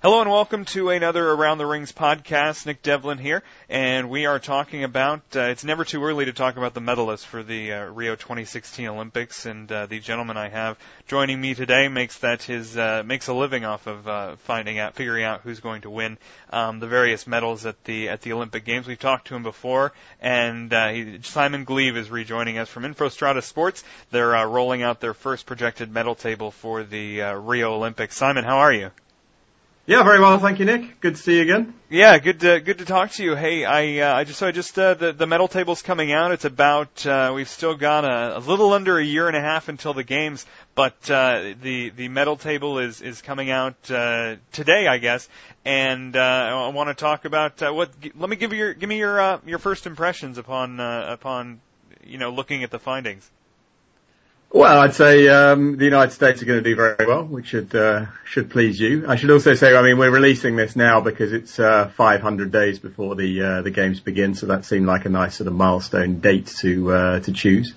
Hello and welcome to another Around the Rings podcast. Nick Devlin here, and we are talking about. Uh, it's never too early to talk about the medalists for the uh, Rio 2016 Olympics, and uh, the gentleman I have joining me today makes that his uh, makes a living off of uh, finding out, figuring out who's going to win um, the various medals at the at the Olympic Games. We've talked to him before, and uh, he, Simon Gleave is rejoining us from Infostrada Sports. They're uh, rolling out their first projected medal table for the uh, Rio Olympics. Simon, how are you? Yeah, very well, thank you, Nick. Good to see you again. Yeah, good to good to talk to you. Hey, I uh, I just so I just uh, the the medal table's coming out. It's about uh, we've still got a, a little under a year and a half until the games, but uh, the the medal table is is coming out uh, today, I guess. And uh, I want to talk about uh, what. Let me give you your give me your uh, your first impressions upon uh, upon you know looking at the findings. Well, I'd say um, the United States are going to do very well, which should uh, should please you. I should also say, I mean, we're releasing this now because it's uh, 500 days before the uh, the games begin, so that seemed like a nice sort of milestone date to uh, to choose.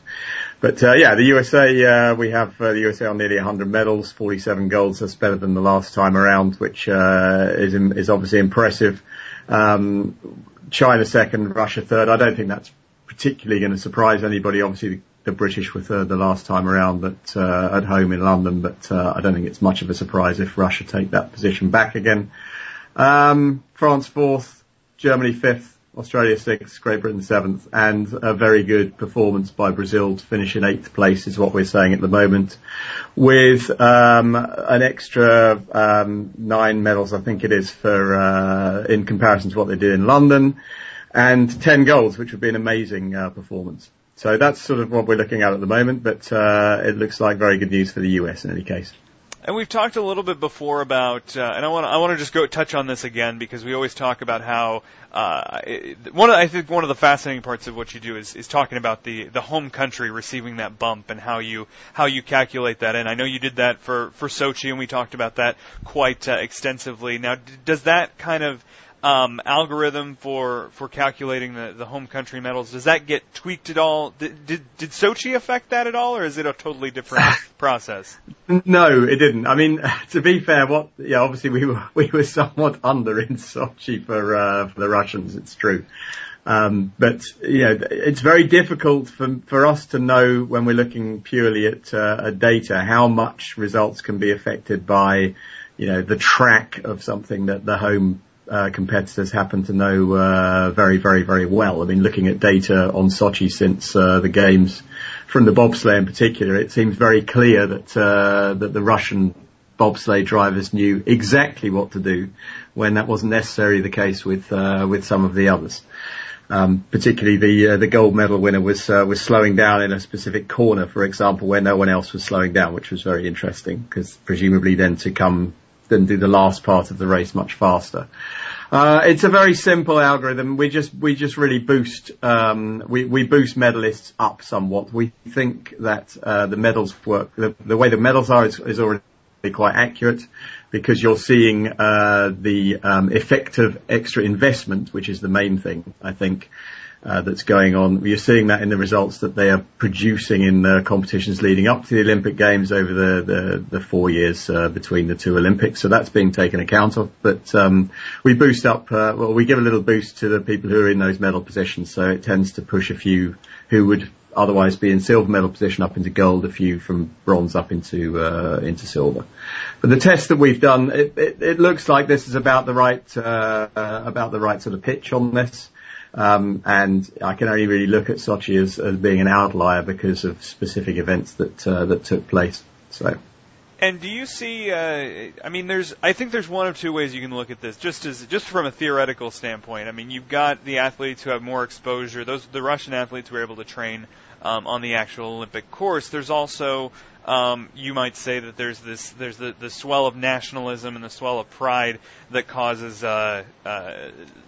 But uh, yeah, the USA, uh, we have the USA on nearly 100 medals, 47 golds. That's better than the last time around, which uh, is is obviously impressive. Um, China second, Russia third. I don't think that's particularly going to surprise anybody. Obviously, the British were third the last time around, but uh, at home in London. But uh, I don't think it's much of a surprise if Russia take that position back again. Um, France fourth, Germany fifth, Australia sixth, Great Britain seventh, and a very good performance by Brazil to finish in eighth place is what we're saying at the moment, with um, an extra um, nine medals, I think it is, for uh, in comparison to what they did in London, and ten goals, which would be an amazing uh, performance. So that's sort of what we're looking at at the moment, but uh, it looks like very good news for the US in any case. And we've talked a little bit before about, uh, and I want I want to just go touch on this again because we always talk about how uh, one of I think one of the fascinating parts of what you do is is talking about the the home country receiving that bump and how you how you calculate that. And I know you did that for for Sochi, and we talked about that quite uh, extensively. Now, d- does that kind of um, algorithm for for calculating the, the home country medals does that get tweaked at all? Did, did did Sochi affect that at all, or is it a totally different process? No, it didn't. I mean, to be fair, what yeah, obviously we were we were somewhat under in Sochi for uh, for the Russians. It's true. Um, but you know, it's very difficult for for us to know when we're looking purely at, uh, at data how much results can be affected by, you know, the track of something that the home uh, competitors happen to know uh, very, very, very well. I mean, looking at data on Sochi since uh, the games, from the bobsleigh in particular, it seems very clear that uh, that the Russian bobsleigh drivers knew exactly what to do when that wasn't necessarily the case with uh, with some of the others. Um, particularly the the gold medal winner was was slowing down in a specific corner, for example, where no one else was slowing down, which was very interesting because presumably then to come then do the last part of the race much faster. Uh, it's a very simple algorithm. We just we just really boost um, we we boost medalists up somewhat. We think that uh, the medals work the, the way the medals are is, is already quite accurate because you're seeing uh, the um, effective extra investment, which is the main thing I think uh, that's going on. You're seeing that in the results that they are producing in the competitions leading up to the Olympic Games over the the, the four years uh, between the two Olympics. So that's being taken account of. But um, we boost up, uh, well, we give a little boost to the people who are in those medal positions. So it tends to push a few who would otherwise be in silver medal position up into gold, a few from bronze up into uh, into silver. But the test that we've done, it, it, it looks like this is about the right uh, uh, about the right sort of pitch on this. Um, and I can only really look at Sochi as, as being an outlier because of specific events that uh, that took place. So. And do you see? Uh, I mean, there's. I think there's one of two ways you can look at this, just as just from a theoretical standpoint. I mean, you've got the athletes who have more exposure. Those the Russian athletes who are able to train um, on the actual Olympic course. There's also um, you might say that there's this there's the, the swell of nationalism and the swell of pride that causes uh, uh,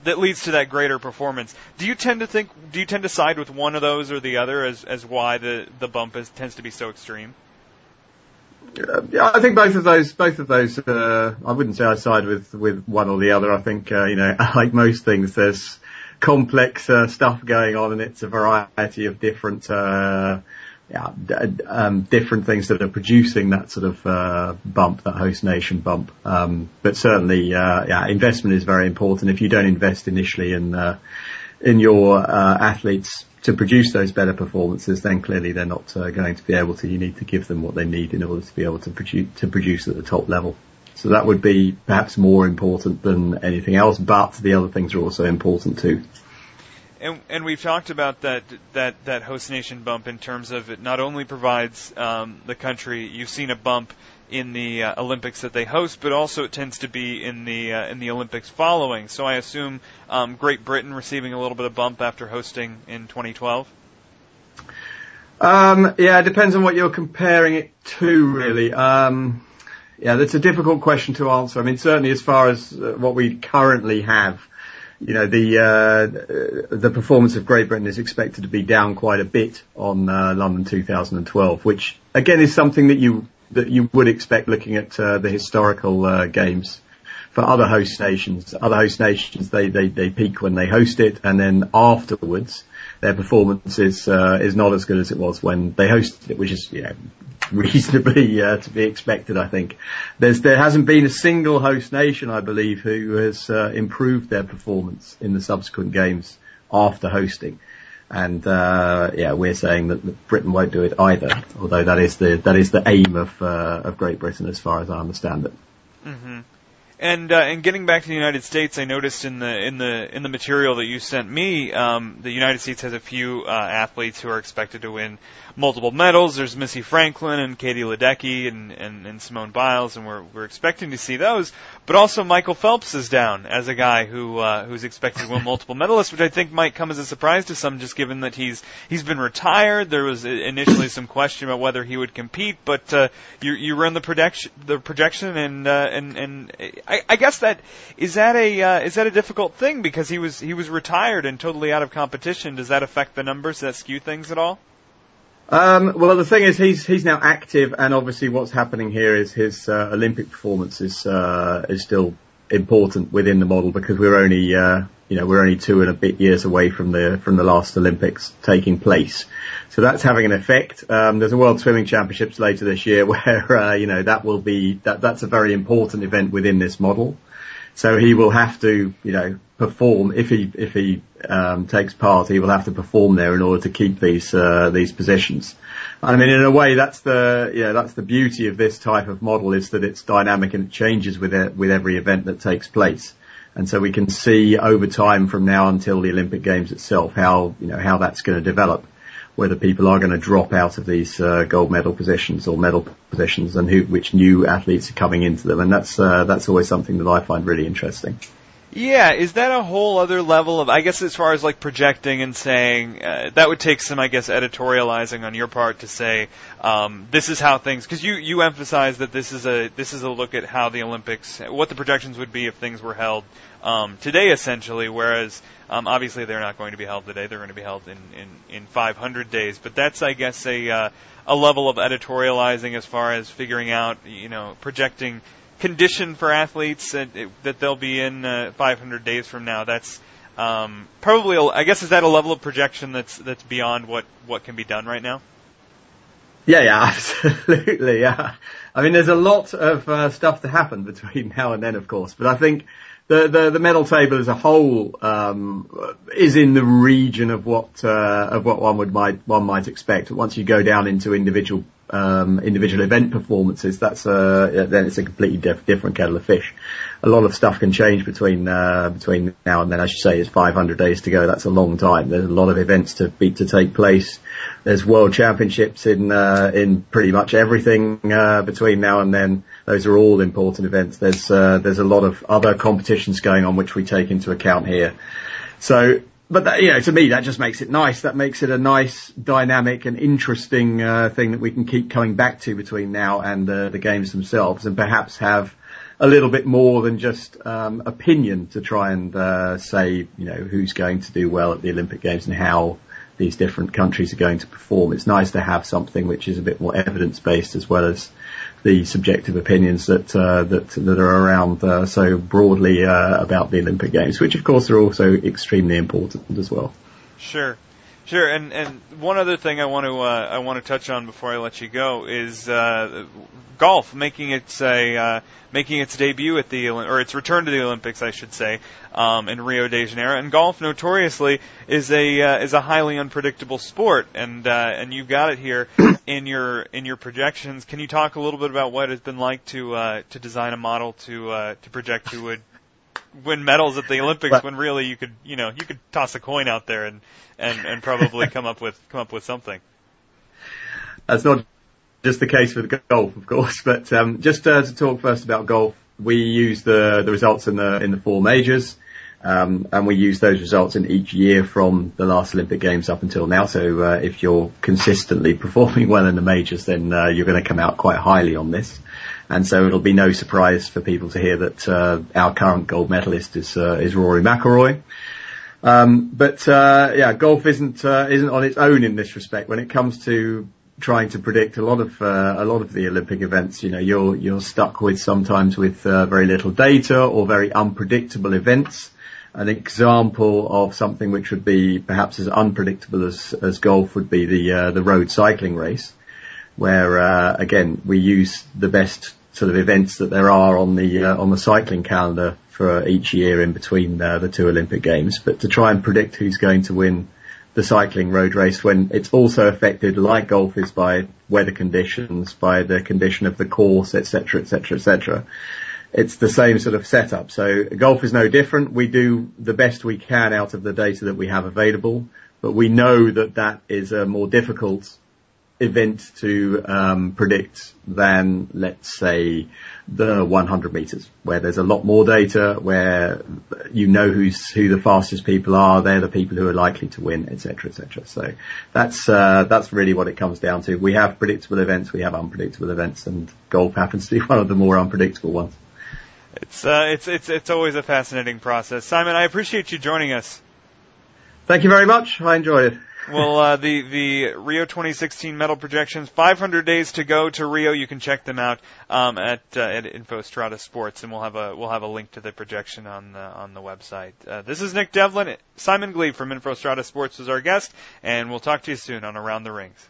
that leads to that greater performance. Do you tend to think do you tend to side with one of those or the other as as why the the bump is, tends to be so extreme? Yeah, I think both of those, both of those, uh, I wouldn't say I side with, with one or the other. I think, uh, you know, like most things, there's complex, uh, stuff going on and it's a variety of different, uh, yeah, um, different things that are producing that sort of uh, bump, that host nation bump. Um, but certainly, uh, yeah, investment is very important. If you don't invest initially in uh, in your uh, athletes to produce those better performances, then clearly they're not going to be able to. You need to give them what they need in order to be able to produce to produce at the top level. So that would be perhaps more important than anything else, but the other things are also important too and, and we've talked about that that that host nation bump in terms of it not only provides um, the country. You've seen a bump in the uh, Olympics that they host, but also it tends to be in the uh, in the Olympics following. So I assume um, Great Britain receiving a little bit of bump after hosting in 2012. Um, yeah, it depends on what you're comparing it to, really. Um, yeah, that's a difficult question to answer. I mean, certainly as far as uh, what we currently have, you know, the uh, the performance of Great Britain is expected to be down quite a bit on uh, London 2012, which again is something that you that you would expect looking at uh, the historical uh, games for other host nations. Other host nations they, they they peak when they host it, and then afterwards their performance is uh, is not as good as it was when they hosted it, which is you know reasonably uh, to be expected. I think there's there hasn't been a single host nation, I believe, who has uh, improved their performance in the subsequent games after hosting. And uh, yeah, we're saying that Britain won't do it either. Although that is the that is the aim of uh, of Great Britain, as far as I understand it. Mm-hmm. And uh, and getting back to the United States, I noticed in the in the in the material that you sent me, um, the United States has a few uh, athletes who are expected to win multiple medals. There's Missy Franklin and Katie Ledecky and, and, and Simone Biles, and we're we're expecting to see those. But also Michael Phelps is down as a guy who uh, who's expected to win multiple medalists, which I think might come as a surprise to some, just given that he's he's been retired. There was initially some question about whether he would compete, but uh, you you run the projection the projection, and uh, and and I guess that is that a uh, is that a difficult thing because he was he was retired and totally out of competition. Does that affect the numbers? Does that skew things at all? Um, well, the thing is, he's he's now active, and obviously, what's happening here is his uh, Olympic performance is uh, is still important within the model because we're only uh, you know we're only two and a bit years away from the from the last Olympics taking place, so that's having an effect. Um, there's a World Swimming Championships later this year where uh, you know that will be that that's a very important event within this model. So he will have to, you know, perform if he if he um, takes part. He will have to perform there in order to keep these uh, these positions. I mean, in a way, that's the know that's the beauty of this type of model is that it's dynamic and it changes with it, with every event that takes place. And so we can see over time from now until the Olympic Games itself how you know how that's going to develop whether people are going to drop out of these uh, gold medal positions or medal positions and who, which new athletes are coming into them. And that's, uh, that's always something that I find really interesting. Yeah, is that a whole other level of? I guess as far as like projecting and saying uh, that would take some, I guess, editorializing on your part to say um, this is how things. Because you you emphasize that this is a this is a look at how the Olympics, what the projections would be if things were held um, today, essentially. Whereas um, obviously they're not going to be held today; they're going to be held in in, in 500 days. But that's, I guess, a uh, a level of editorializing as far as figuring out, you know, projecting condition for athletes that, that they'll be in uh, 500 days from now. That's um, probably, I guess, is that a level of projection that's that's beyond what what can be done right now? Yeah, yeah, absolutely. Yeah, I mean, there's a lot of uh, stuff to happen between now and then, of course, but I think the, the, the medal table as a whole um, is in the region of what uh, of what one would might one might expect. Once you go down into individual um, individual event performances, that's a, then it's a completely diff- different kettle of fish. A lot of stuff can change between uh, between now and then. As you say, it's 500 days to go. That's a long time. There's a lot of events to be to take place. There's world championships in uh, in pretty much everything uh, between now and then. Those are all important events. There's uh, there's a lot of other competitions going on which we take into account here. So, but that, you know, to me that just makes it nice. That makes it a nice, dynamic, and interesting uh, thing that we can keep coming back to between now and uh, the games themselves, and perhaps have a little bit more than just um, opinion to try and uh, say, you know, who's going to do well at the Olympic Games and how these different countries are going to perform. It's nice to have something which is a bit more evidence based as well as the subjective opinions that uh, that that are around uh, so broadly uh, about the Olympic Games, which of course are also extremely important as well. Sure. Sure, and and one other thing I want to uh, I want to touch on before I let you go is uh, golf making its a uh, making its debut at the or its return to the Olympics, I should say, um, in Rio de Janeiro. And golf, notoriously, is a uh, is a highly unpredictable sport, and uh, and you've got it here in your in your projections. Can you talk a little bit about what it's been like to uh, to design a model to uh, to project who would win medals at the Olympics when really you could you know you could toss a coin out there and and, and probably come up with come up with something. That's not just the case with golf, of course, but um, just uh, to talk first about golf, we use the the results in the in the four majors. Um, and we use those results in each year from the last Olympic Games up until now. So uh, if you're consistently performing well in the majors, then uh, you're going to come out quite highly on this. And so it'll be no surprise for people to hear that uh, our current gold medalist is uh, is Rory McIlroy. Um, but uh, yeah, golf isn't uh, isn't on its own in this respect. When it comes to trying to predict a lot of uh, a lot of the Olympic events, you know, you're you're stuck with sometimes with uh, very little data or very unpredictable events. An example of something which would be perhaps as unpredictable as, as golf would be the the road cycling race, where uh, again we use the best sort of events that there are on the uh, on the cycling calendar for each year in between uh, the two Olympic Games, but to try and predict who's going to win the cycling road race when it's also affected, like golf is, by weather conditions, by the condition of the course, etc., etc., etc. It's the same sort of setup. So golf is no different. We do the best we can out of the data that we have available, but we know that that is a more difficult event to um, predict than, let's say, the 100 meters, where there's a lot more data, where you know who's who the fastest people are, they're the people who are likely to win, etc., etc. So that's uh, that's really what it comes down to. We have predictable events, we have unpredictable events, and golf happens to be one of the more unpredictable ones. It's uh, it's it's it's always a fascinating process. Simon, I appreciate you joining us. Thank you very much. I enjoyed it well, uh, the the Rio 2016 medal projections. 500 days to go to Rio. You can check them out um, at uh, at Infostrada Sports, and we'll have a we'll have a link to the projection on the on the website. Uh, this is Nick Devlin. Simon Gleave from Infostrada Sports is our guest, and we'll talk to you soon on Around the Rings.